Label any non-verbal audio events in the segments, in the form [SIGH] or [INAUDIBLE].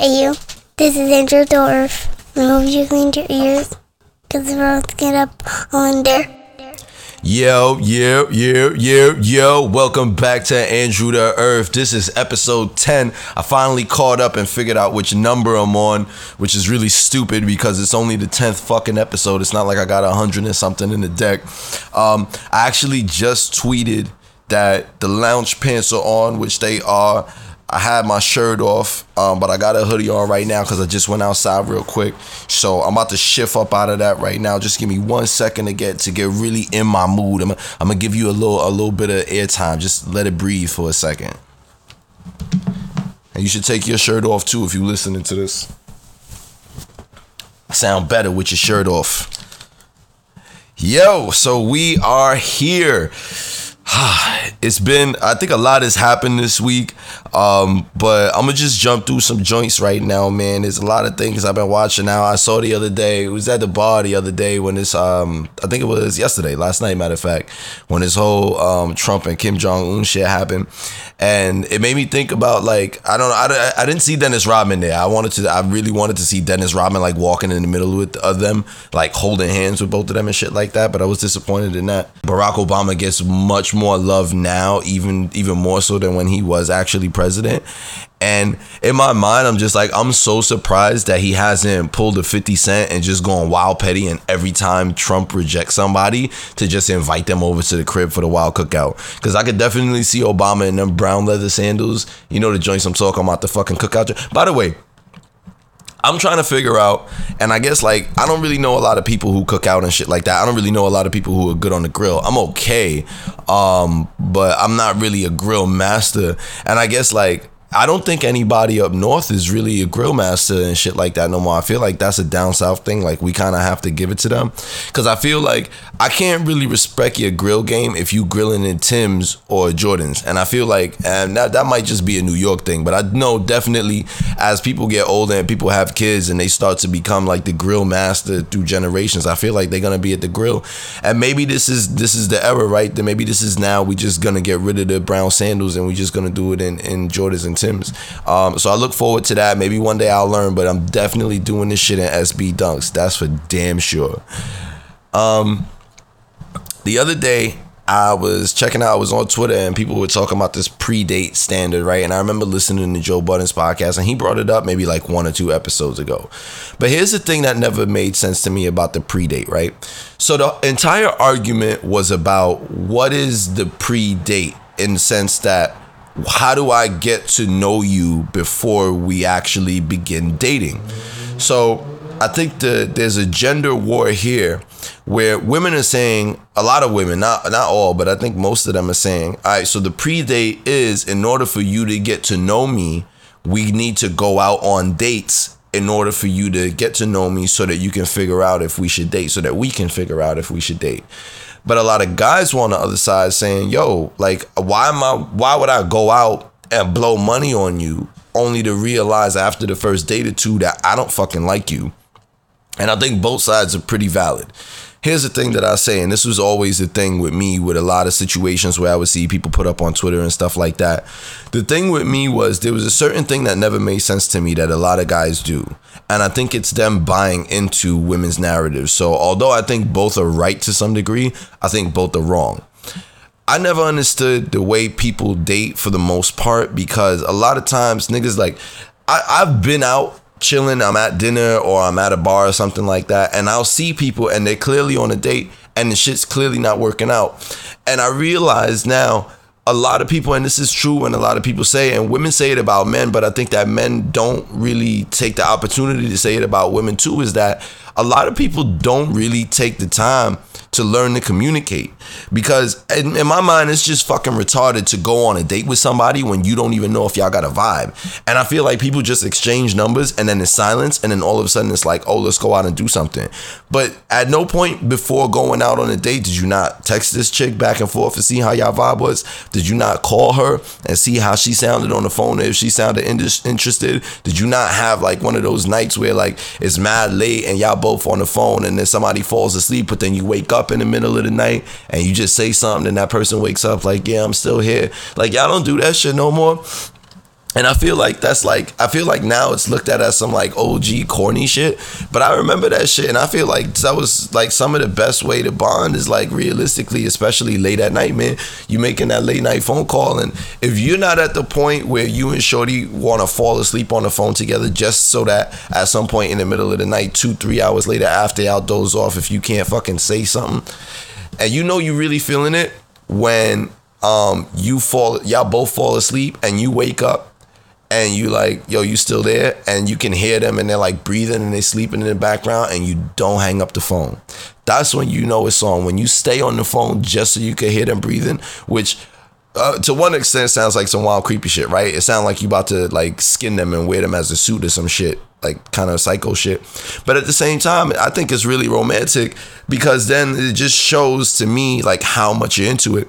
Hey, you. This is Andrew Dorf. I hope you cleaned your ears because the roads get up on there. Yo, yo, yo, yo, yo. Welcome back to Andrew the Earth. This is episode 10. I finally caught up and figured out which number I'm on, which is really stupid because it's only the 10th fucking episode. It's not like I got a hundred and something in the deck. Um, I actually just tweeted that the lounge pants are on, which they are. I had my shirt off, um, but I got a hoodie on right now because I just went outside real quick. So I'm about to shift up out of that right now. Just give me one second to get to get really in my mood. I'm, I'm gonna give you a little a little bit of airtime. Just let it breathe for a second. And you should take your shirt off too if you're listening to this. Sound better with your shirt off. Yo, so we are here. [SIGHS] it's been i think a lot has happened this week um, but i'm gonna just jump through some joints right now man. There's a lot of things i've been watching now. I saw the other day it was at the bar the other day when this um, i think it was yesterday last night matter of fact when this whole um, trump and kim jong-un shit happened. And it made me think about like i don't know I, I didn't see dennis rodman there. I wanted to i really wanted to see dennis rodman like walking in the middle with of them like holding hands with both of them and shit like that but i was disappointed in that. Barack obama gets much more love now, even even more so than when he was actually president. And in my mind, I'm just like, I'm so surprised that he hasn't pulled a 50 Cent and just gone wild petty. And every time Trump rejects somebody, to just invite them over to the crib for the wild cookout. Because I could definitely see Obama in them brown leather sandals. You know, the joints I'm talking about, the fucking cookout. By the way, I'm trying to figure out, and I guess like I don't really know a lot of people who cook out and shit like that. I don't really know a lot of people who are good on the grill. I'm okay, um, but I'm not really a grill master. And I guess like I don't think anybody up north is really a grill master and shit like that no more. I feel like that's a down south thing. Like we kind of have to give it to them because I feel like I can't really respect your grill game if you grilling in Tim's or Jordans. And I feel like and that that might just be a New York thing, but I know definitely as people get older and people have kids and they start to become like the grill master through generations, I feel like they're gonna be at the grill. And maybe this is this is the era, right? Then maybe this is now we just gonna get rid of the brown sandals and we just gonna do it in in Jordans and Tim's. Um, so I look forward to that. Maybe one day I'll learn, but I'm definitely doing this shit in SB Dunks. That's for damn sure. Um, the other day, I was checking out, I was on Twitter and people were talking about this pre-date standard, right? And I remember listening to Joe Budden's podcast and he brought it up maybe like one or two episodes ago. But here's the thing that never made sense to me about the pre-date, right? So the entire argument was about what is the pre-date in the sense that how do I get to know you before we actually begin dating? So I think the, there's a gender war here where women are saying a lot of women, not not all, but I think most of them are saying, all right, so the pre-date is in order for you to get to know me, we need to go out on dates in order for you to get to know me so that you can figure out if we should date, so that we can figure out if we should date. But a lot of guys were on the other side saying, "Yo, like, why am I? Why would I go out and blow money on you only to realize after the first date or two that I don't fucking like you?" And I think both sides are pretty valid. Here's the thing that I say, and this was always the thing with me with a lot of situations where I would see people put up on Twitter and stuff like that. The thing with me was there was a certain thing that never made sense to me that a lot of guys do. And I think it's them buying into women's narratives. So although I think both are right to some degree, I think both are wrong. I never understood the way people date for the most part because a lot of times niggas like I, I've been out chilling, I'm at dinner or I'm at a bar or something like that, and I'll see people and they're clearly on a date and the shit's clearly not working out. And I realize now a lot of people, and this is true, and a lot of people say, and women say it about men, but I think that men don't really take the opportunity to say it about women too, is that a lot of people don't really take the time to learn to communicate. Because in, in, my mind, it's just fucking retarded to go on a date with somebody when you don't even know if y'all got a vibe. And I feel like people just exchange numbers and then it's silence, and then all of a sudden it's like, oh, let's go out and do something. But at no point before going out on a date did you not text this chick back and forth to see how y'all vibe was? Did you not call her and see how she sounded on the phone if she sounded interested? Did you not have like one of those nights where like it's mad late and y'all both on the phone and then somebody falls asleep, but then you wake up? in the middle of the night and you just say something and that person wakes up like, yeah, I'm still here. Like y'all don't do that shit no more. And I feel like that's like I feel like now it's looked at as some like OG corny shit. But I remember that shit and I feel like that was like some of the best way to bond is like realistically, especially late at night, man. You making that late night phone call and if you're not at the point where you and Shorty wanna fall asleep on the phone together just so that at some point in the middle of the night, two, three hours later after y'all doze off, if you can't fucking say something, and you know you really feeling it when um you fall y'all both fall asleep and you wake up and you like, yo, you still there? And you can hear them and they're like breathing and they're sleeping in the background and you don't hang up the phone. That's when you know it's on. When you stay on the phone just so you can hear them breathing, which uh, to one extent sounds like some wild creepy shit, right? It sounds like you about to like skin them and wear them as a suit or some shit, like kind of psycho shit. But at the same time, I think it's really romantic because then it just shows to me like how much you're into it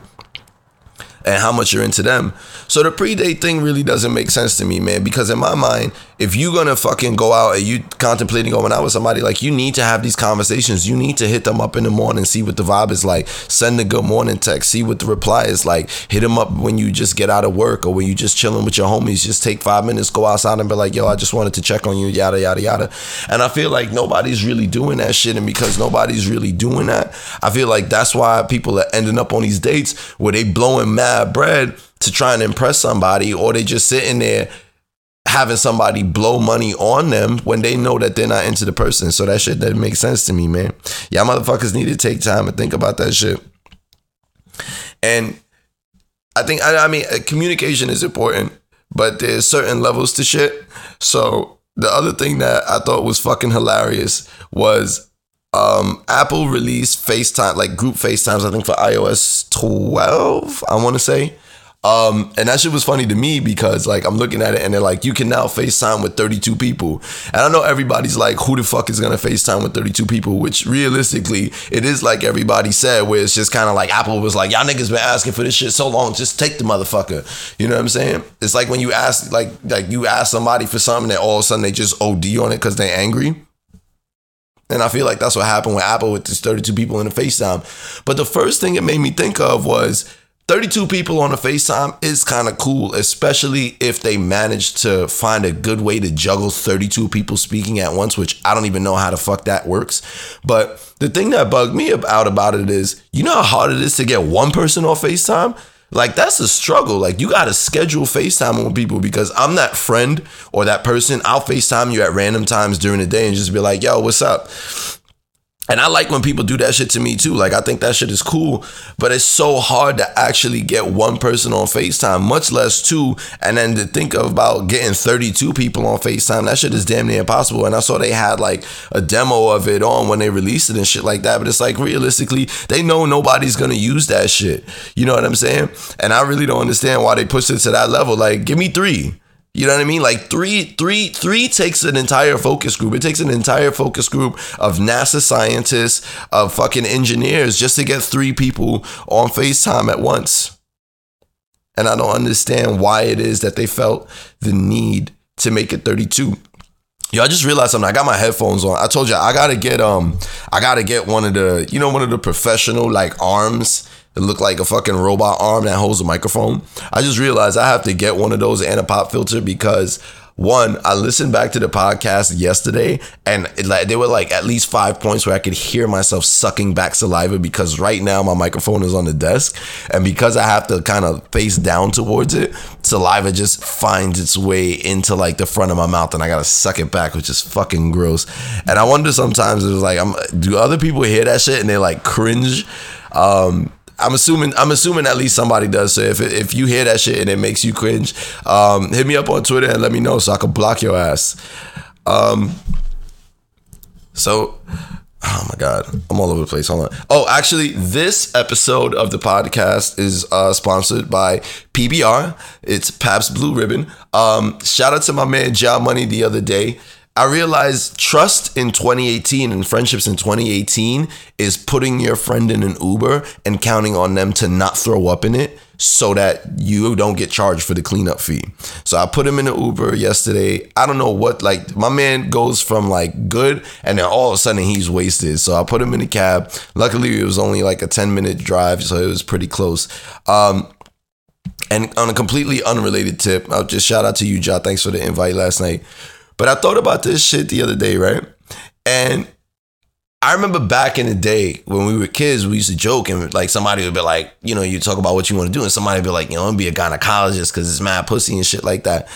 and how much you're into them. So the pre-date thing really doesn't make sense to me, man, because in my mind, if you're gonna fucking go out and you contemplating going out with somebody, like you need to have these conversations. You need to hit them up in the morning, see what the vibe is like, send a good morning text, see what the reply is like, hit them up when you just get out of work or when you just chilling with your homies, just take five minutes, go outside and be like, yo, I just wanted to check on you, yada yada yada. And I feel like nobody's really doing that shit, and because nobody's really doing that, I feel like that's why people are ending up on these dates where they blowing mad bread to try and impress somebody, or they just sitting there having somebody blow money on them when they know that they're not into the person. So that shit that makes sense to me, man. Y'all motherfuckers need to take time and think about that shit. And I think I, I mean uh, communication is important, but there's certain levels to shit. So the other thing that I thought was fucking hilarious was um, Apple released FaceTime, like group FaceTimes, I think for iOS 12, I want to say. Um, and that shit was funny to me because like I'm looking at it and they're like, you can now FaceTime with 32 people. And I know everybody's like, who the fuck is gonna FaceTime with 32 people? Which realistically, it is like everybody said, where it's just kind of like Apple was like, y'all niggas been asking for this shit so long, just take the motherfucker. You know what I'm saying? It's like when you ask like like you ask somebody for something that all of a sudden they just OD on it because they're angry. And I feel like that's what happened with Apple with this 32 people in the FaceTime. But the first thing it made me think of was 32 people on a FaceTime is kind of cool, especially if they manage to find a good way to juggle 32 people speaking at once, which I don't even know how the fuck that works. But the thing that bugged me out about it is, you know how hard it is to get one person on FaceTime? Like that's a struggle. Like you gotta schedule FaceTime with people because I'm that friend or that person. I'll FaceTime you at random times during the day and just be like, yo, what's up? And I like when people do that shit to me too. Like I think that shit is cool, but it's so hard to actually get one person on FaceTime, much less two. And then to think about getting 32 people on FaceTime, that shit is damn near impossible. And I saw they had like a demo of it on when they released it and shit like that. But it's like realistically, they know nobody's gonna use that shit. You know what I'm saying? And I really don't understand why they pushed it to that level. Like, give me three. You know what I mean? Like three, three, three takes an entire focus group. It takes an entire focus group of NASA scientists, of fucking engineers, just to get three people on FaceTime at once. And I don't understand why it is that they felt the need to make it 32. Yo, I just realized something. I got my headphones on. I told you I gotta get um, I gotta get one of the, you know, one of the professional like arms it looked like a fucking robot arm that holds a microphone. I just realized I have to get one of those and a pop filter because one, I listened back to the podcast yesterday and it, like there were like at least five points where I could hear myself sucking back saliva because right now my microphone is on the desk and because I have to kind of face down towards it, saliva just finds its way into like the front of my mouth and I gotta suck it back, which is fucking gross. And I wonder sometimes it's like, I'm, do other people hear that shit and they like cringe? Um, I'm assuming I'm assuming at least somebody does. So if if you hear that shit and it makes you cringe, um, hit me up on Twitter and let me know so I can block your ass. Um, so, oh my god, I'm all over the place. Hold on. Oh, actually, this episode of the podcast is uh, sponsored by PBR. It's Pabst Blue Ribbon. Um, shout out to my man John Money the other day. I realized trust in 2018 and friendships in 2018 is putting your friend in an Uber and counting on them to not throw up in it so that you don't get charged for the cleanup fee. So I put him in an Uber yesterday. I don't know what, like, my man goes from like good and then all of a sudden he's wasted. So I put him in a cab. Luckily, it was only like a 10 minute drive, so it was pretty close. Um, And on a completely unrelated tip, I'll just shout out to you, Ja. Thanks for the invite last night. But I thought about this shit the other day, right? And I remember back in the day when we were kids, we used to joke and like somebody would be like, you know, you talk about what you want to do, and somebody would be like, you know, I'm be a gynecologist because it's mad pussy and shit like that.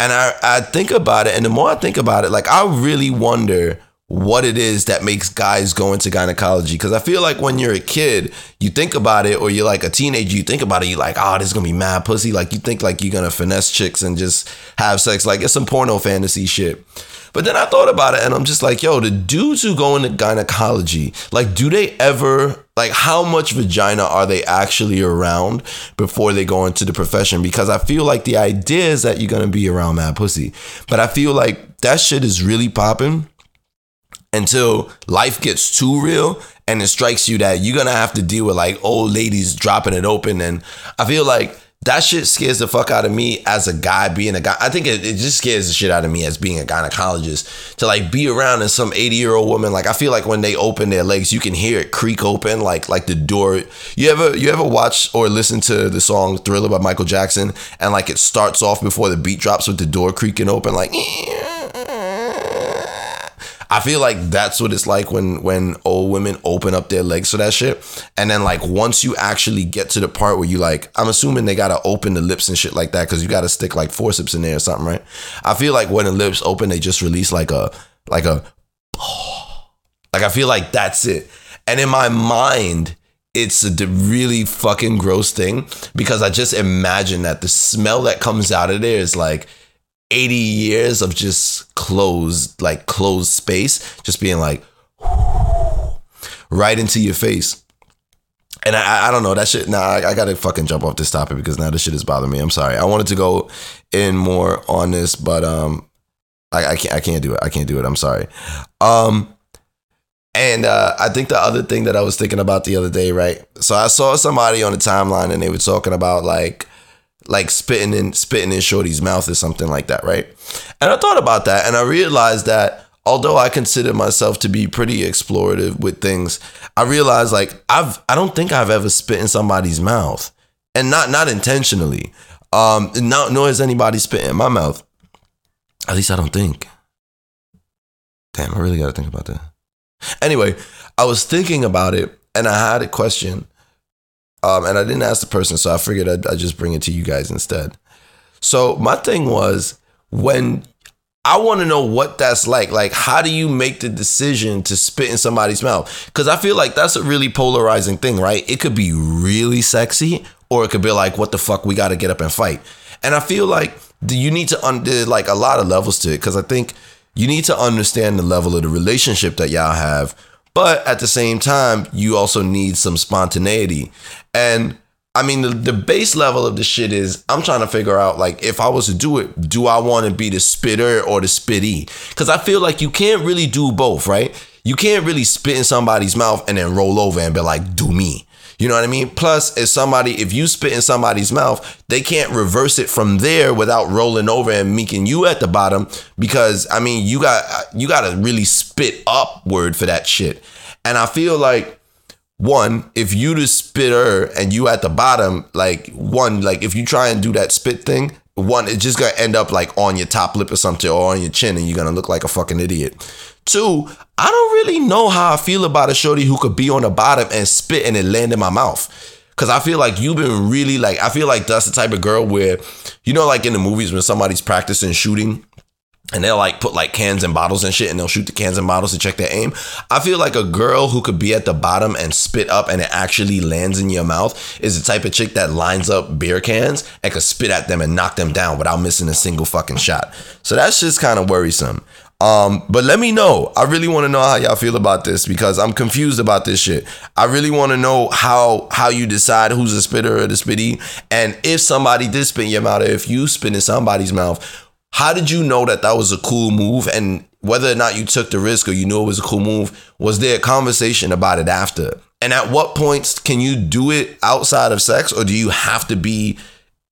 And I, I think about it, and the more I think about it, like I really wonder what it is that makes guys go into gynecology. Cause I feel like when you're a kid, you think about it, or you're like a teenager, you think about it, you're like, oh, this is gonna be mad pussy. Like you think like you're gonna finesse chicks and just have sex. Like it's some porno fantasy shit. But then I thought about it and I'm just like, yo, the dudes who go into gynecology, like, do they ever, like, how much vagina are they actually around before they go into the profession? Because I feel like the idea is that you're gonna be around mad pussy. But I feel like that shit is really popping until life gets too real and it strikes you that you're gonna have to deal with like old ladies dropping it open. And I feel like that shit scares the fuck out of me as a guy being a guy. I think it, it just scares the shit out of me as being a gynecologist to like be around and some 80 year old woman. Like I feel like when they open their legs, you can hear it creak open, like like the door. You ever you ever watch or listen to the song Thriller by Michael Jackson and like it starts off before the beat drops with the door creaking open, like [LAUGHS] I feel like that's what it's like when when old women open up their legs for that shit. And then like once you actually get to the part where you like, I'm assuming they gotta open the lips and shit like that because you gotta stick like forceps in there or something, right? I feel like when the lips open, they just release like a like a like I feel like that's it. And in my mind, it's a really fucking gross thing because I just imagine that the smell that comes out of there is like 80 years of just closed, like closed space, just being like right into your face. And I, I don't know that shit. Nah, I, I, gotta fucking jump off this topic because now this shit is bothering me. I'm sorry. I wanted to go in more on this, but um, I, I can't. I can't do it. I can't do it. I'm sorry. Um, and uh, I think the other thing that I was thinking about the other day, right? So I saw somebody on the timeline and they were talking about like like spitting in spitting in Shorty's mouth or something like that, right? And I thought about that and I realized that although I consider myself to be pretty explorative with things, I realized like I've I don't think I've ever spit in somebody's mouth. And not not intentionally. Um not nor has anybody spit in my mouth. At least I don't think. Damn, I really gotta think about that. Anyway, I was thinking about it and I had a question um, and I didn't ask the person, so I figured I'd, I'd just bring it to you guys instead. So my thing was when I want to know what that's like. Like, how do you make the decision to spit in somebody's mouth? Because I feel like that's a really polarizing thing, right? It could be really sexy, or it could be like, what the fuck, we got to get up and fight. And I feel like you need to under like a lot of levels to it. Because I think you need to understand the level of the relationship that y'all have but at the same time, you also need some spontaneity. And I mean, the, the base level of the shit is I'm trying to figure out like if I was to do it, do I want to be the spitter or the spitty? Because I feel like you can't really do both, right? You can't really spit in somebody's mouth and then roll over and be like, do me. You know what I mean? Plus, if somebody, if you spit in somebody's mouth, they can't reverse it from there without rolling over and making you at the bottom because I mean, you got you got to really spit upward for that shit. And I feel like one, if you the spitter and you at the bottom, like one, like if you try and do that spit thing, one, it's just gonna end up like on your top lip or something or on your chin and you're gonna look like a fucking idiot. Two, I don't really know how I feel about a shorty who could be on the bottom and spit and it land in my mouth. Cause I feel like you've been really like I feel like that's the type of girl where, you know, like in the movies when somebody's practicing shooting and they'll like put like cans and bottles and shit and they'll shoot the cans and bottles to check their aim. I feel like a girl who could be at the bottom and spit up and it actually lands in your mouth is the type of chick that lines up beer cans and could spit at them and knock them down without missing a single fucking shot. So that's just kind of worrisome. Um, but let me know. I really want to know how y'all feel about this because I'm confused about this shit. I really want to know how how you decide who's a spitter or the spitty, and if somebody did spit in your mouth, or if you spit in somebody's mouth, how did you know that that was a cool move? And whether or not you took the risk or you knew it was a cool move, was there a conversation about it after? And at what points can you do it outside of sex or do you have to be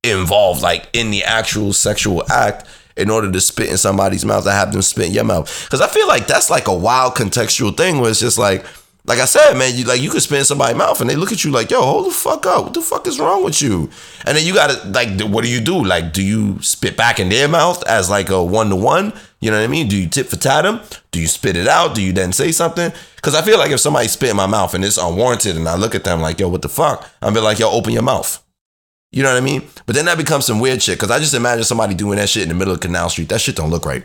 involved, like in the actual sexual act? in order to spit in somebody's mouth, I have them spit in your mouth. Because I feel like that's like a wild contextual thing where it's just like, like I said, man, you like you could spit in somebody's mouth and they look at you like, yo, hold the fuck up. What the fuck is wrong with you? And then you gotta like, what do you do? Like, do you spit back in their mouth as like a one to one? You know what I mean? Do you tip for tat them? Do you spit it out? Do you then say something? Because I feel like if somebody spit in my mouth and it's unwarranted, and I look at them like, yo, what the fuck? I'm be like, yo, open your mouth. You know what I mean? But then that becomes some weird shit. Because I just imagine somebody doing that shit in the middle of Canal Street. That shit don't look right.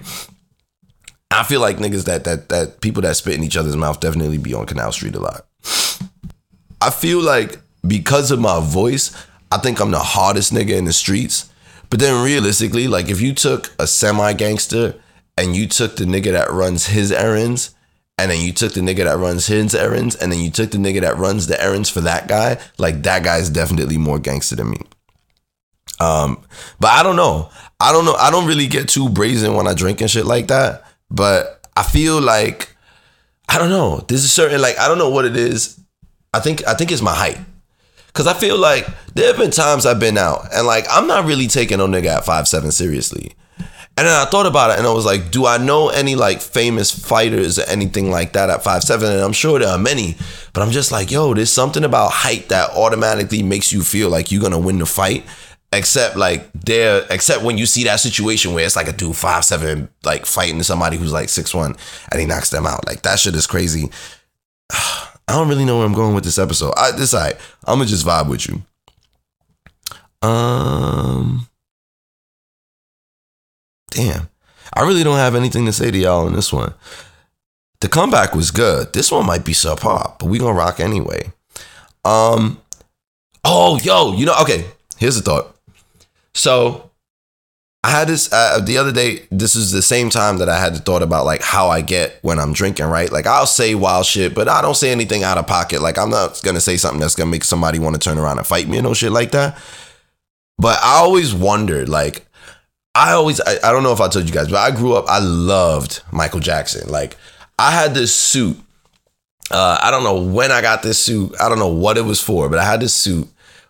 I feel like niggas that that that people that spit in each other's mouth definitely be on Canal Street a lot. I feel like because of my voice, I think I'm the hardest nigga in the streets. But then realistically, like if you took a semi gangster and you took the nigga that runs his errands, and then you took the nigga that runs his errands, and then you took the nigga that runs the errands for that guy, like that guy's definitely more gangster than me. Um, but I don't know. I don't know. I don't really get too brazen when I drink and shit like that. But I feel like I don't know. There's a certain like I don't know what it is. I think I think it's my height. Cause I feel like there have been times I've been out and like I'm not really taking no nigga at five seven seriously. And then I thought about it and I was like, do I know any like famous fighters or anything like that at five seven? And I'm sure there are many, but I'm just like, yo, there's something about height that automatically makes you feel like you're gonna win the fight. Except like there, except when you see that situation where it's like a dude five seven like fighting somebody who's like six one and he knocks them out. Like that shit is crazy. [SIGHS] I don't really know where I'm going with this episode. I decide I'm gonna just vibe with you. Um, damn, I really don't have anything to say to y'all in this one. The comeback was good. This one might be subpar, but we gonna rock anyway. Um, oh, yo, you know, okay. Here's a thought. So I had this uh, the other day. This is the same time that I had the thought about like how I get when I'm drinking, right? Like I'll say wild shit, but I don't say anything out of pocket. Like I'm not gonna say something that's gonna make somebody want to turn around and fight me and no shit like that. But I always wondered, like, I always, I, I don't know if I told you guys, but I grew up, I loved Michael Jackson. Like, I had this suit. Uh, I don't know when I got this suit. I don't know what it was for, but I had this suit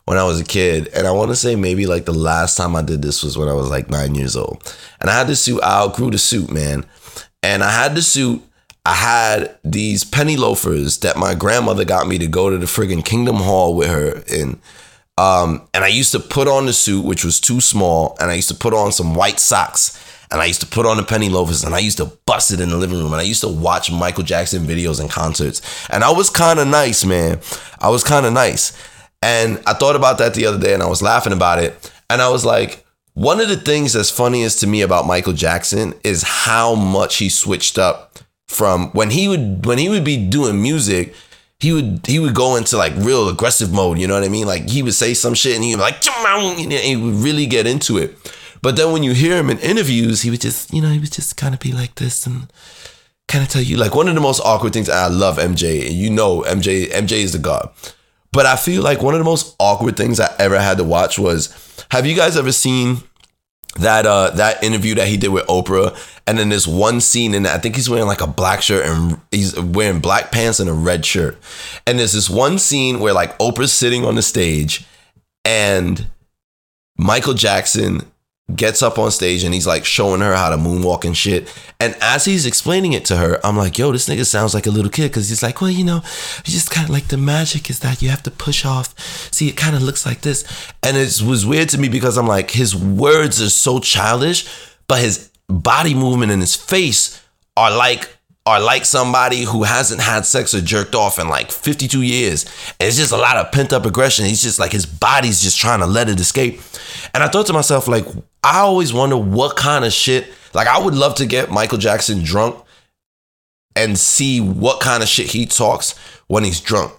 when I was a kid. And I want to say maybe like the last time I did this was when I was like nine years old. And I had this suit, I outgrew the suit, man. And I had the suit. I had these penny loafers that my grandmother got me to go to the friggin' Kingdom Hall with her in. Um, and I used to put on the suit, which was too small, and I used to put on some white socks. And I used to put on the penny loafers and I used to bust it in the living room. And I used to watch Michael Jackson videos and concerts. And I was kind of nice, man. I was kind of nice. And I thought about that the other day and I was laughing about it. And I was like, one of the things that's funniest to me about Michael Jackson is how much he switched up from when he would when he would be doing music, he would he would go into like real aggressive mode, you know what I mean? Like he would say some shit and he would like and he would really get into it. But then when you hear him in interviews, he would just, you know, he would just kind of be like this and kind of tell you like one of the most awkward things. I love MJ, and you know MJ MJ is the god. But I feel like one of the most awkward things I ever had to watch was have you guys ever seen that uh that interview that he did with Oprah and then this one scene and I think he's wearing like a black shirt and he's wearing black pants and a red shirt. And there's this one scene where like Oprah's sitting on the stage and Michael Jackson gets up on stage and he's like showing her how to moonwalk and shit. And as he's explaining it to her, I'm like, yo, this nigga sounds like a little kid because he's like, well, you know, it's just kind of like the magic is that you have to push off. See, it kind of looks like this. And it was weird to me because I'm like, his words are so childish, but his body movement and his face are like are like somebody who hasn't had sex or jerked off in like 52 years. And it's just a lot of pent up aggression. He's just like his body's just trying to let it escape. And I thought to myself, like, I always wonder what kind of shit. Like, I would love to get Michael Jackson drunk and see what kind of shit he talks when he's drunk.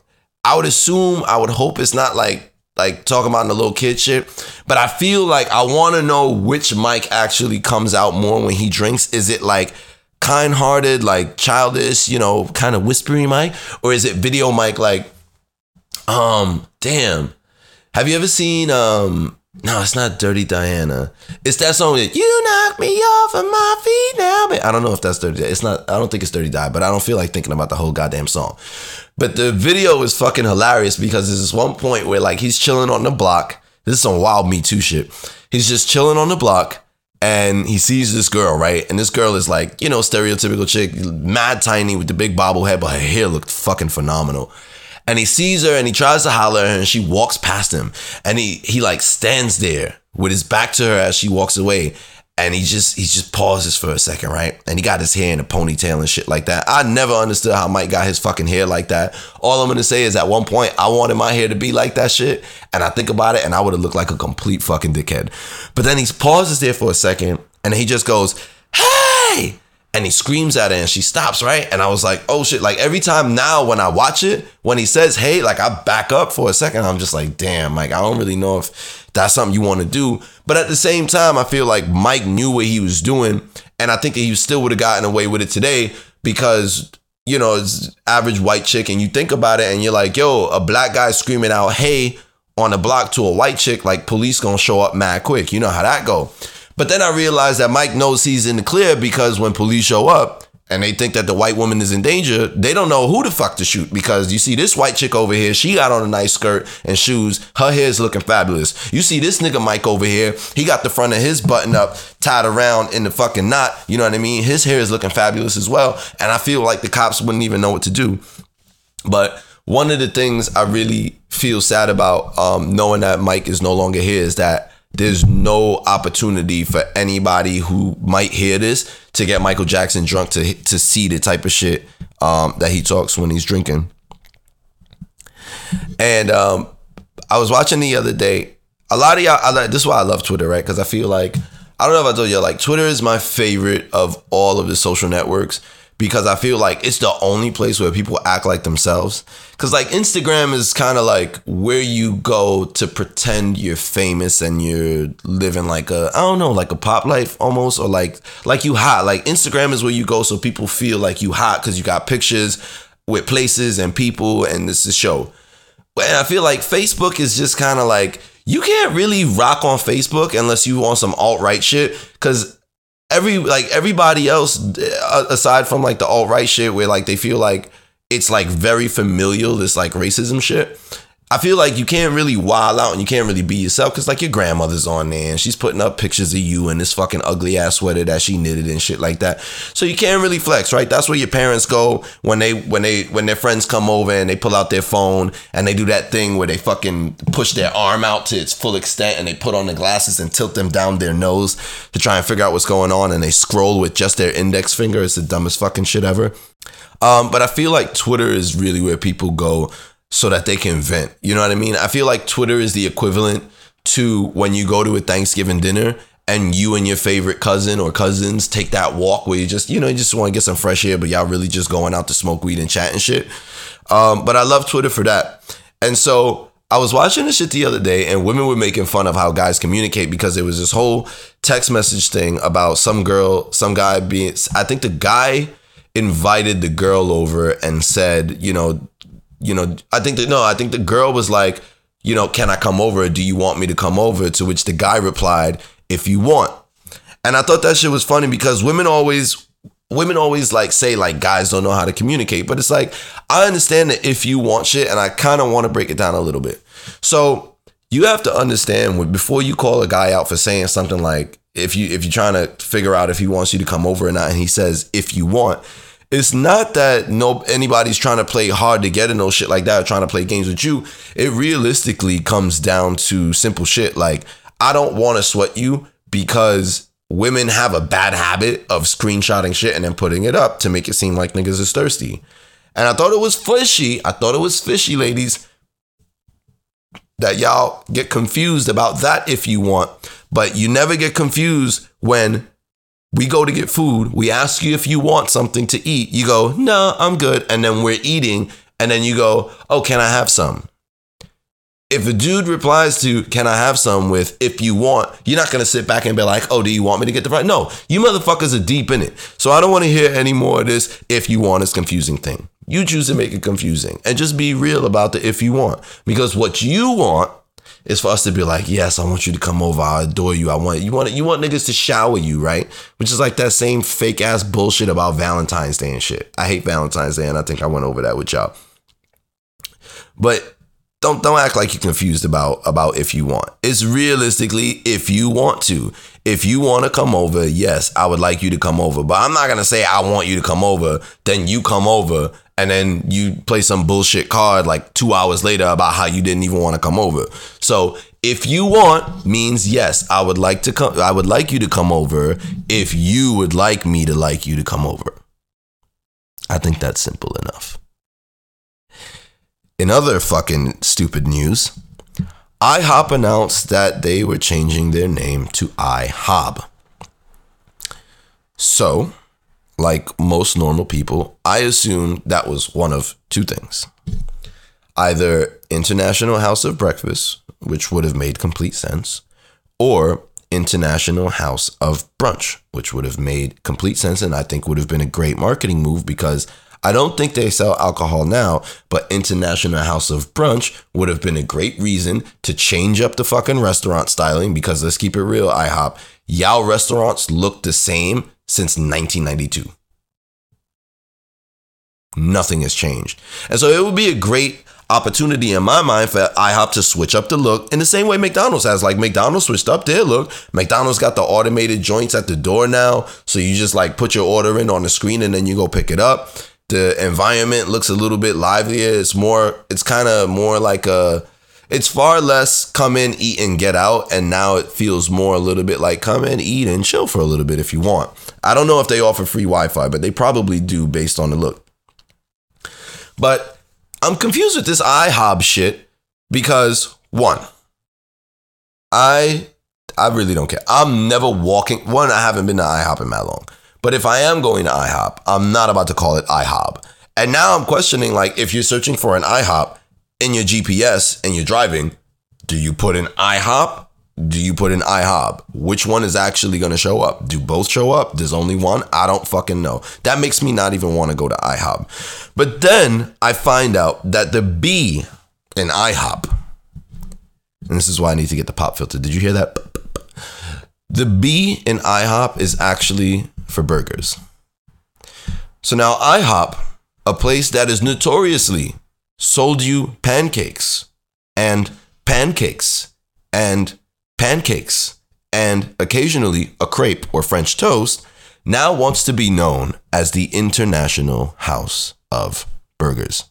I would assume, I would hope it's not like like talking about the little kid shit. But I feel like I want to know which Mike actually comes out more when he drinks. Is it like kind-hearted, like childish, you know, kind of whispery Mike, or is it video Mike? Like, um, damn. Have you ever seen um? No, it's not Dirty Diana. It's that song that you knock me off of my feet now. But I don't know if that's Dirty. It's not. I don't think it's Dirty Di, but I don't feel like thinking about the whole goddamn song. But the video is fucking hilarious because there's this one point where like he's chilling on the block. This is some wild Me Too shit. He's just chilling on the block and he sees this girl, right? And this girl is like, you know, stereotypical chick, mad tiny with the big bobblehead, but her hair looked fucking phenomenal. And he sees her and he tries to holler and she walks past him. And he he like stands there with his back to her as she walks away and he just he just pauses for a second, right? And he got his hair in a ponytail and shit like that. I never understood how Mike got his fucking hair like that. All I'm gonna say is at one point I wanted my hair to be like that shit, and I think about it, and I would have looked like a complete fucking dickhead. But then he pauses there for a second, and he just goes, "Hey!" And he screams at her and she stops, right? And I was like, oh shit. Like every time now when I watch it, when he says, hey, like I back up for a second, I'm just like, damn, like I don't really know if that's something you want to do. But at the same time, I feel like Mike knew what he was doing. And I think that he still would have gotten away with it today because, you know, it's average white chick. And you think about it and you're like, yo, a black guy screaming out, hey, on a block to a white chick, like police gonna show up mad quick. You know how that go. But then I realized that Mike knows he's in the clear because when police show up and they think that the white woman is in danger, they don't know who the fuck to shoot because you see this white chick over here, she got on a nice skirt and shoes. Her hair is looking fabulous. You see this nigga Mike over here, he got the front of his button up tied around in the fucking knot. You know what I mean? His hair is looking fabulous as well. And I feel like the cops wouldn't even know what to do. But one of the things I really feel sad about um, knowing that Mike is no longer here is that there's no opportunity for anybody who might hear this to get Michael Jackson drunk to to see the type of shit um, that he talks when he's drinking. And um, I was watching the other day. A lot of y'all, I, this is why I love Twitter, right? Because I feel like I don't know if I told you, like Twitter is my favorite of all of the social networks because I feel like it's the only place where people act like themselves. Cause like Instagram is kind of like where you go to pretend you're famous and you're living like a I don't know like a pop life almost or like like you hot. Like Instagram is where you go so people feel like you hot because you got pictures with places and people and this is show. And I feel like Facebook is just kind of like you can't really rock on Facebook unless you want some alt right shit because every like everybody else uh, aside from like the alt right shit where like they feel like it's like very familial this like racism shit I feel like you can't really wild out and you can't really be yourself because like your grandmother's on there and she's putting up pictures of you in this fucking ugly ass sweater that she knitted and shit like that. So you can't really flex, right? That's where your parents go when they when they when their friends come over and they pull out their phone and they do that thing where they fucking push their arm out to its full extent and they put on the glasses and tilt them down their nose to try and figure out what's going on and they scroll with just their index finger. It's the dumbest fucking shit ever. Um, but I feel like Twitter is really where people go so that they can vent. You know what I mean? I feel like Twitter is the equivalent to when you go to a Thanksgiving dinner and you and your favorite cousin or cousins take that walk where you just, you know, you just want to get some fresh air, but y'all really just going out to smoke weed and chat and shit. Um, but I love Twitter for that. And so I was watching this shit the other day and women were making fun of how guys communicate because there was this whole text message thing about some girl, some guy being, I think the guy invited the girl over and said, you know, you know, I think that no, I think the girl was like, you know, can I come over? Do you want me to come over? To which the guy replied, if you want. And I thought that shit was funny because women always women always like say like guys don't know how to communicate, but it's like I understand that if you want shit and I kind of want to break it down a little bit. So, you have to understand before you call a guy out for saying something like if you if you're trying to figure out if he wants you to come over or not and he says if you want, it's not that no anybody's trying to play hard to get in no shit like that, trying to play games with you. It realistically comes down to simple shit like I don't want to sweat you because women have a bad habit of screenshotting shit and then putting it up to make it seem like niggas is thirsty. And I thought it was fishy. I thought it was fishy, ladies, that y'all get confused about that if you want, but you never get confused when we go to get food. We ask you if you want something to eat. You go, no, I'm good. And then we're eating. And then you go, oh, can I have some? If a dude replies to, can I have some with, if you want, you're not going to sit back and be like, oh, do you want me to get the fries? No, you motherfuckers are deep in it. So I don't want to hear any more of this, if you want, is confusing thing. You choose to make it confusing and just be real about the if you want. Because what you want is for us to be like, yes, I want you to come over. I adore you. I want you want you want niggas to shower you, right? Which is like that same fake ass bullshit about Valentine's Day and shit. I hate Valentine's Day, and I think I went over that with y'all. But don't don't act like you're confused about about if you want. It's realistically if you want to. if you want to come over, yes, I would like you to come over. But I'm not to say I want you to come over, then you come over, and then you play some bullshit card like two hours later about how you didn't even want to come over. So if you want means yes, I would like to come I would like you to come over if you would like me to like you to come over. I think that's simple enough. In other fucking stupid news, IHOP announced that they were changing their name to IHOB. So, like most normal people, I assumed that was one of two things. Either International House of Breakfast, which would have made complete sense, or International House of Brunch, which would have made complete sense and I think would have been a great marketing move because I don't think they sell alcohol now, but International House of Brunch would have been a great reason to change up the fucking restaurant styling because let's keep it real, IHOP. Y'all restaurants look the same since 1992. Nothing has changed. And so it would be a great opportunity in my mind for IHOP to switch up the look in the same way McDonald's has. Like McDonald's switched up their look. McDonald's got the automated joints at the door now. So you just like put your order in on the screen and then you go pick it up. The environment looks a little bit livelier. It's more, it's kind of more like a, it's far less come in, eat, and get out. And now it feels more a little bit like come in, eat, and chill for a little bit if you want. I don't know if they offer free Wi Fi, but they probably do based on the look. But I'm confused with this IHOB shit because one, I I really don't care. I'm never walking. One, I haven't been to IHOP in that long. But if I am going to IHOP, I'm not about to call it IHOB. And now I'm questioning like if you're searching for an IHOP in your GPS and you're driving, do you put in IHOP? Do you put in IHOB? Which one is actually going to show up? Do both show up? There's only one? I don't fucking know. That makes me not even want to go to IHOP. But then I find out that the B in IHOB, and this is why I need to get the pop filter. Did you hear that? The B in IHOB is actually for burgers. So now IHOP, a place that is notoriously sold you pancakes and pancakes and pancakes and occasionally a crepe or French toast, now wants to be known as the International House of Burgers.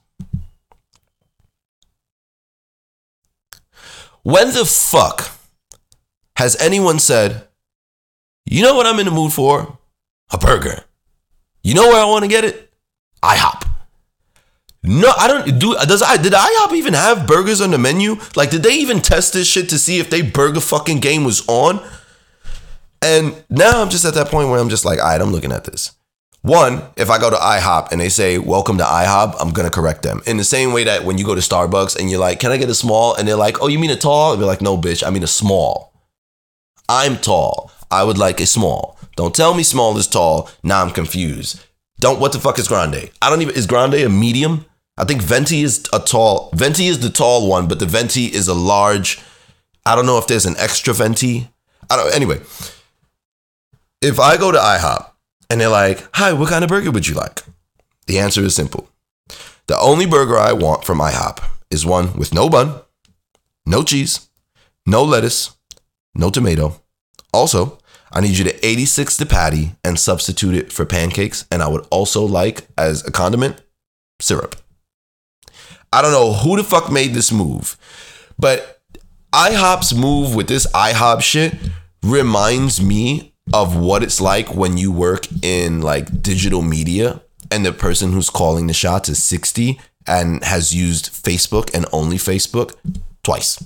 When the fuck has anyone said, you know what I'm in the mood for? A burger. You know where I want to get it? IHOP. No, I don't do. Does I did IHOP even have burgers on the menu? Like, did they even test this shit to see if they burger fucking game was on? And now I'm just at that point where I'm just like, all right, I'm looking at this. One, if I go to IHOP and they say, welcome to IHOP, I'm to correct them. In the same way that when you go to Starbucks and you're like, can I get a small? And they're like, oh, you mean a tall? You're like, no, bitch, I mean a small. I'm tall. I would like a small. Don't tell me small is tall. Now I'm confused. Don't, what the fuck is grande? I don't even, is grande a medium? I think venti is a tall, venti is the tall one, but the venti is a large. I don't know if there's an extra venti. I don't, anyway. If I go to IHOP and they're like, hi, what kind of burger would you like? The answer is simple. The only burger I want from IHOP is one with no bun, no cheese, no lettuce, no tomato. Also, I need you to 86 the patty and substitute it for pancakes. And I would also like, as a condiment, syrup. I don't know who the fuck made this move, but IHOB's move with this IHOP shit reminds me of what it's like when you work in like digital media and the person who's calling the shots is 60 and has used Facebook and only Facebook twice.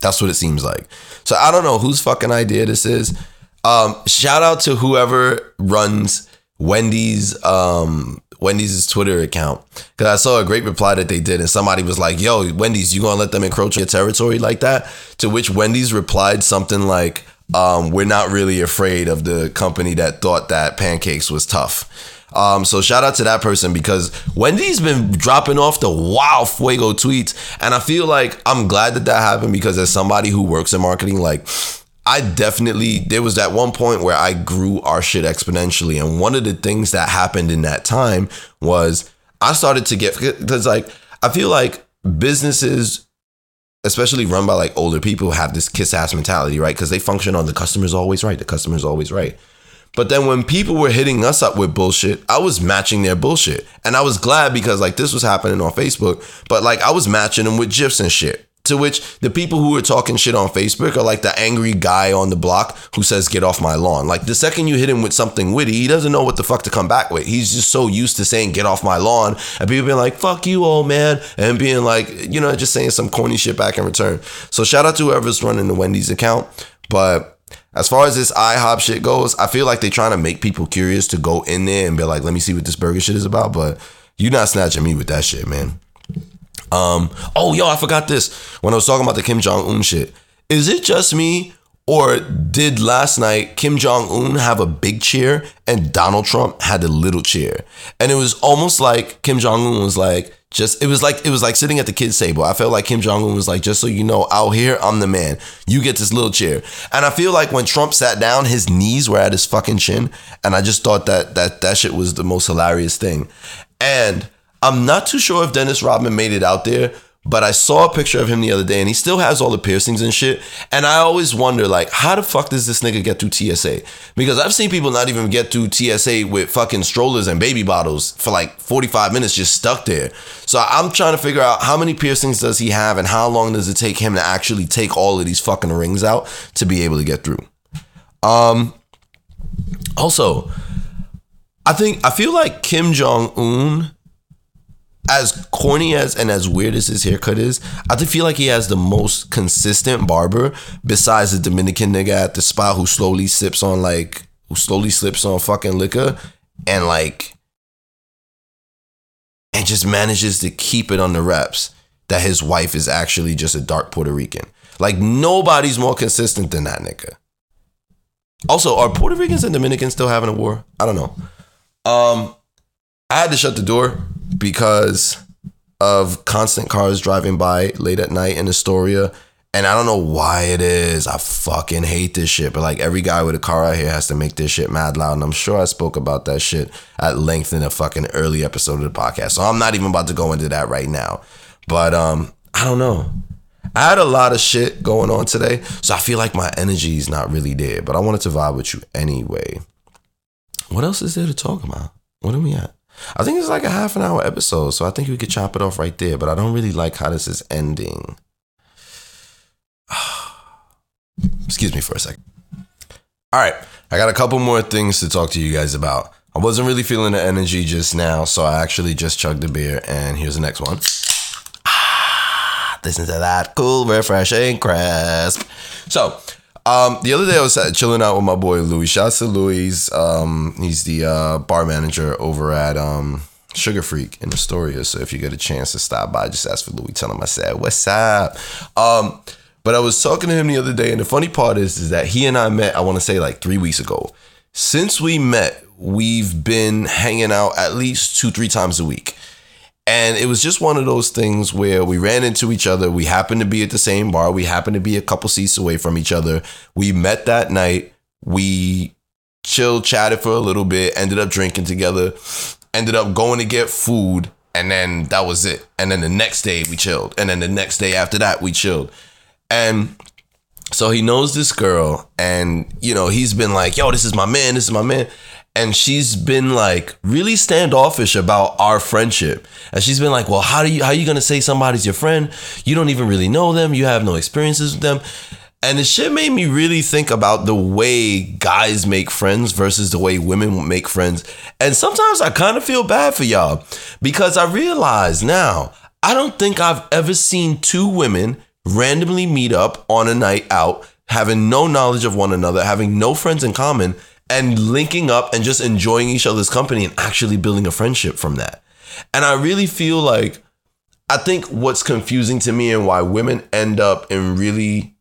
That's what it seems like. So I don't know whose fucking idea this is. Um, shout out to whoever runs Wendy's um, Wendy's Twitter account because I saw a great reply that they did, and somebody was like, "Yo, Wendy's, you gonna let them encroach your territory like that?" To which Wendy's replied something like, um, "We're not really afraid of the company that thought that pancakes was tough." Um, so shout out to that person because Wendy's been dropping off the wow fuego tweets, and I feel like I'm glad that that happened because as somebody who works in marketing, like I definitely there was that one point where I grew our shit exponentially, and one of the things that happened in that time was I started to get because like I feel like businesses especially run by like older people, have this kiss ass mentality, right? Because they function on the customer's always right. The customer's always right. But then when people were hitting us up with bullshit, I was matching their bullshit. And I was glad because like this was happening on Facebook, but like I was matching them with GIFs and shit. To which the people who are talking shit on Facebook are like the angry guy on the block who says, get off my lawn. Like the second you hit him with something witty, he doesn't know what the fuck to come back with. He's just so used to saying, get off my lawn. And people being like, fuck you, old man. And being like, you know, just saying some corny shit back in return. So shout out to whoever's running the Wendy's account. But as far as this IHOP shit goes, I feel like they're trying to make people curious to go in there and be like, let me see what this burger shit is about. But you're not snatching me with that shit, man. Um, oh, yo, I forgot this when I was talking about the Kim Jong Un shit. Is it just me, or did last night Kim Jong Un have a big chair and Donald Trump had a little chair? And it was almost like Kim Jong Un was like, just it was like it was like sitting at the kids' table. I felt like Kim Jong Un was like, just so you know, out here I'm the man. You get this little chair. And I feel like when Trump sat down, his knees were at his fucking chin, and I just thought that that that shit was the most hilarious thing. And I'm not too sure if Dennis Rodman made it out there, but I saw a picture of him the other day and he still has all the piercings and shit. And I always wonder, like, how the fuck does this nigga get through TSA? Because I've seen people not even get through TSA with fucking strollers and baby bottles for like 45 minutes just stuck there. So I'm trying to figure out how many piercings does he have and how long does it take him to actually take all of these fucking rings out to be able to get through. Um, also, I think, I feel like Kim Jong Un as corny as and as weird as his haircut is, I do feel like he has the most consistent barber besides the Dominican nigga at the spot who slowly sips on like who slowly slips on fucking liquor and like and just manages to keep it on the reps that his wife is actually just a dark Puerto Rican. Like nobody's more consistent than that nigga. Also, are Puerto Ricans and Dominicans still having a war? I don't know. Um, I had to shut the door because of constant cars driving by late at night in Astoria. And I don't know why it is. I fucking hate this shit. But like every guy with a car out here has to make this shit mad loud. And I'm sure I spoke about that shit at length in a fucking early episode of the podcast. So I'm not even about to go into that right now. But um, I don't know. I had a lot of shit going on today. So I feel like my energy is not really there. But I wanted to vibe with you anyway. What else is there to talk about? What are we at? I think it's like a half an hour episode, so I think we could chop it off right there. But I don't really like how this is ending. [SIGHS] Excuse me for a second. All right, I got a couple more things to talk to you guys about. I wasn't really feeling the energy just now, so I actually just chugged a beer, and here's the next one. Ah, listen to that cool, refreshing, crisp. So, um, the other day I was chilling out with my boy Louis. Shouts to Louis. Um, he's the uh, bar manager over at um, Sugar Freak in Astoria. So if you get a chance to stop by, just ask for Louis. Tell him I said, "What's up?" Um, but I was talking to him the other day, and the funny part is, is that he and I met. I want to say like three weeks ago. Since we met, we've been hanging out at least two, three times a week. And it was just one of those things where we ran into each other. We happened to be at the same bar. We happened to be a couple seats away from each other. We met that night. We chilled, chatted for a little bit, ended up drinking together, ended up going to get food. And then that was it. And then the next day we chilled. And then the next day after that we chilled. And so he knows this girl. And, you know, he's been like, yo, this is my man. This is my man and she's been like really standoffish about our friendship. And she's been like, "Well, how do you how are you gonna say somebody's your friend? You don't even really know them. You have no experiences with them." And the shit made me really think about the way guys make friends versus the way women make friends. And sometimes I kind of feel bad for y'all because I realize now I don't think I've ever seen two women randomly meet up on a night out, having no knowledge of one another, having no friends in common, and linking up and just enjoying each other's company and actually building a friendship from that. And I really feel like I think what's confusing to me and why women end up in really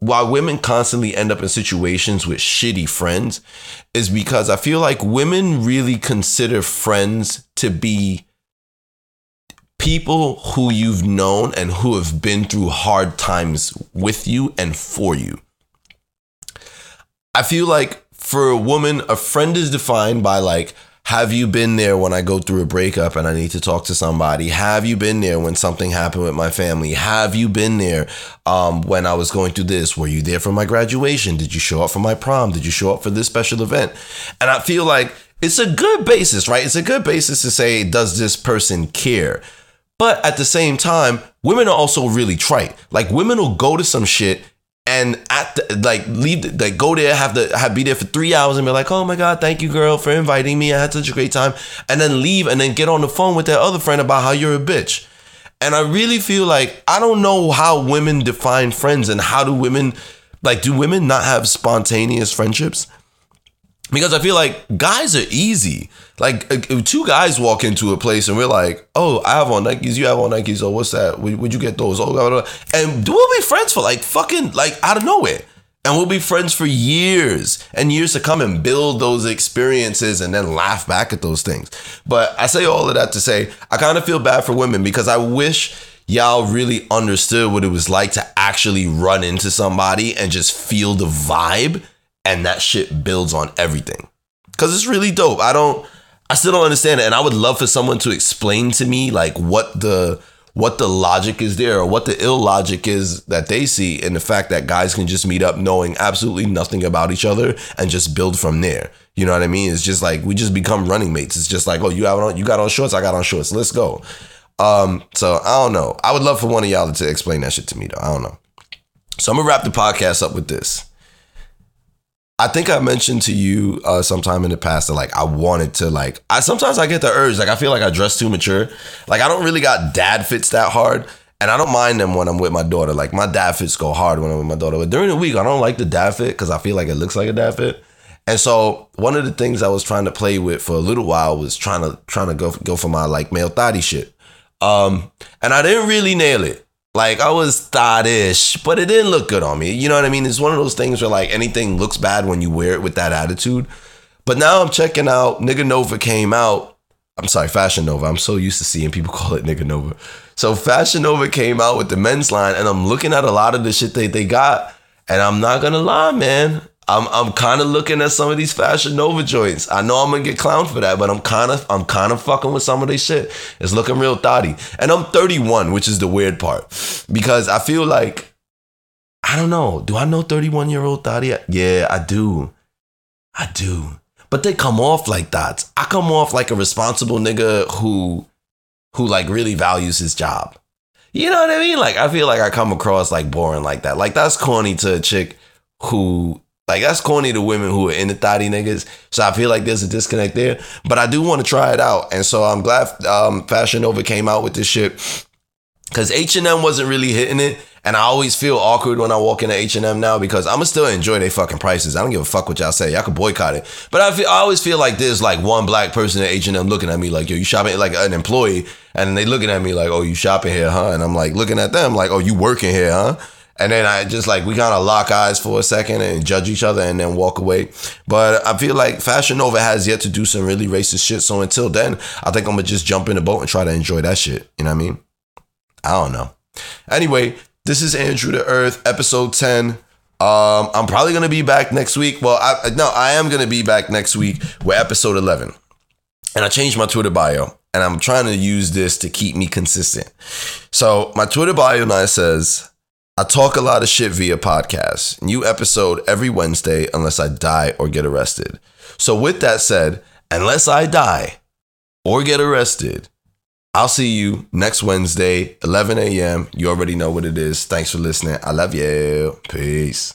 why women constantly end up in situations with shitty friends is because I feel like women really consider friends to be people who you've known and who have been through hard times with you and for you. I feel like for a woman, a friend is defined by like Have you been there when I go through a breakup and I need to talk to somebody? Have you been there when something happened with my family? Have you been there um, when I was going through this? Were you there for my graduation? Did you show up for my prom? Did you show up for this special event? And I feel like it's a good basis, right? It's a good basis to say, does this person care? But at the same time, women are also really trite. Like women will go to some shit and at the, like leave like go there have to have be there for three hours and be like oh my god thank you girl for inviting me. I had such a great time. And then leave and then get on the phone with that other friend about how you're a bitch. And i really feel like i don't know how women define friends and how do women like do women not have spontaneous friendships because I feel like guys are easy. Like if two guys walk into a place and we're like, "Oh, I have on Nikes, you have on Nikes. Oh, what's that? Would you get those?" Oh, blah, blah, blah. and we'll be friends for like fucking like out of nowhere, and we'll be friends for years and years to come and build those experiences and then laugh back at those things. But I say all of that to say I kind of feel bad for women because I wish y'all really understood what it was like to actually run into somebody and just feel the vibe and that shit builds on everything. Because it's really dope. I don't i still don't understand it and i would love for someone to explain to me like what the what the logic is there or what the illogic is that they see in the fact that guys can just meet up knowing absolutely nothing about each other and just build from there. You know what i mean? It's just like we just become running mates. It's just like oh you have on you got on shorts i got on shorts. Let's go. Um so i don't know. I would love for one of y'all to explain that shit to me though. I don't know. So i'm gonna wrap the podcast up with this I think I mentioned to you uh, sometime in the past that like I wanted to like I sometimes I get the urge like I feel like I dress too mature. Like I don't really got dad fits that hard. And I don't mind them when I'm with my daughter. Like my dad fits go hard when I'm with my daughter. But during the week, I don't like the dad fit because I feel like it looks like a dad fit. And so one of the things I was trying to play with for a little while was trying to trying to go go for my like male thotty shit. Um, and I didn't really nail it. Like I was thought-ish, but it didn't look good on me. You know what I mean? It's one of those things where like anything looks bad when you wear it with that attitude. But now I'm checking out Nigga Nova came out. I'm sorry, Fashion Nova. I'm so used to seeing people [LAUGHS] call it Nigga Nova. So Fashion Nova came out with the men's line, and I'm looking at a lot of the shit they, they got. And I'm not gonna lie, man. I'm I'm kind of looking at some of these Fashion Nova joints. I know I'm gonna get clowned for that, but I'm kind of I'm kind of fucking with some of this shit. It's looking real thotty, and I'm 31, which is the weird part, because I feel like I don't know. Do I know 31 year old thotty? Yeah, I do. I do. But they come off like that. I come off like a responsible nigga who who like really values his job. You know what I mean? Like I feel like I come across like boring like that. Like that's corny to a chick who like that's corny to women who are in the thotty niggas. So I feel like there's a disconnect there. But I do want to try it out. And so I'm glad um, Fashion Nova came out with this shit. Cause H&M wasn't really hitting it. And I always feel awkward when I walk into H&M now because I'ma still enjoy their fucking prices. I don't give a fuck what y'all say. Y'all can boycott it. But I feel I always feel like there's like one black person at H&M looking at me like, yo, you shopping like an employee. And they looking at me like, oh, you shopping here, huh? And I'm like looking at them like, oh, you working here, huh? And then I just like we kind of lock eyes for a second and judge each other and then walk away. But I feel like Fashion Nova has yet to do some really racist shit. So until then, I think I'm gonna just jump in the boat and try to enjoy that shit. You know what I mean? I don't know. Anyway, this is Andrew the Earth, episode 10. Um, I'm probably gonna be back next week. Well, I, no, I am gonna be back next week with episode 11. And I changed my Twitter bio, and I'm trying to use this to keep me consistent. So my Twitter bio now says, I talk a lot of shit via podcast. New episode every Wednesday unless I die or get arrested. So, with that said, unless I die or get arrested, I'll see you next Wednesday, 11 a.m. You already know what it is. Thanks for listening. I love you. Peace.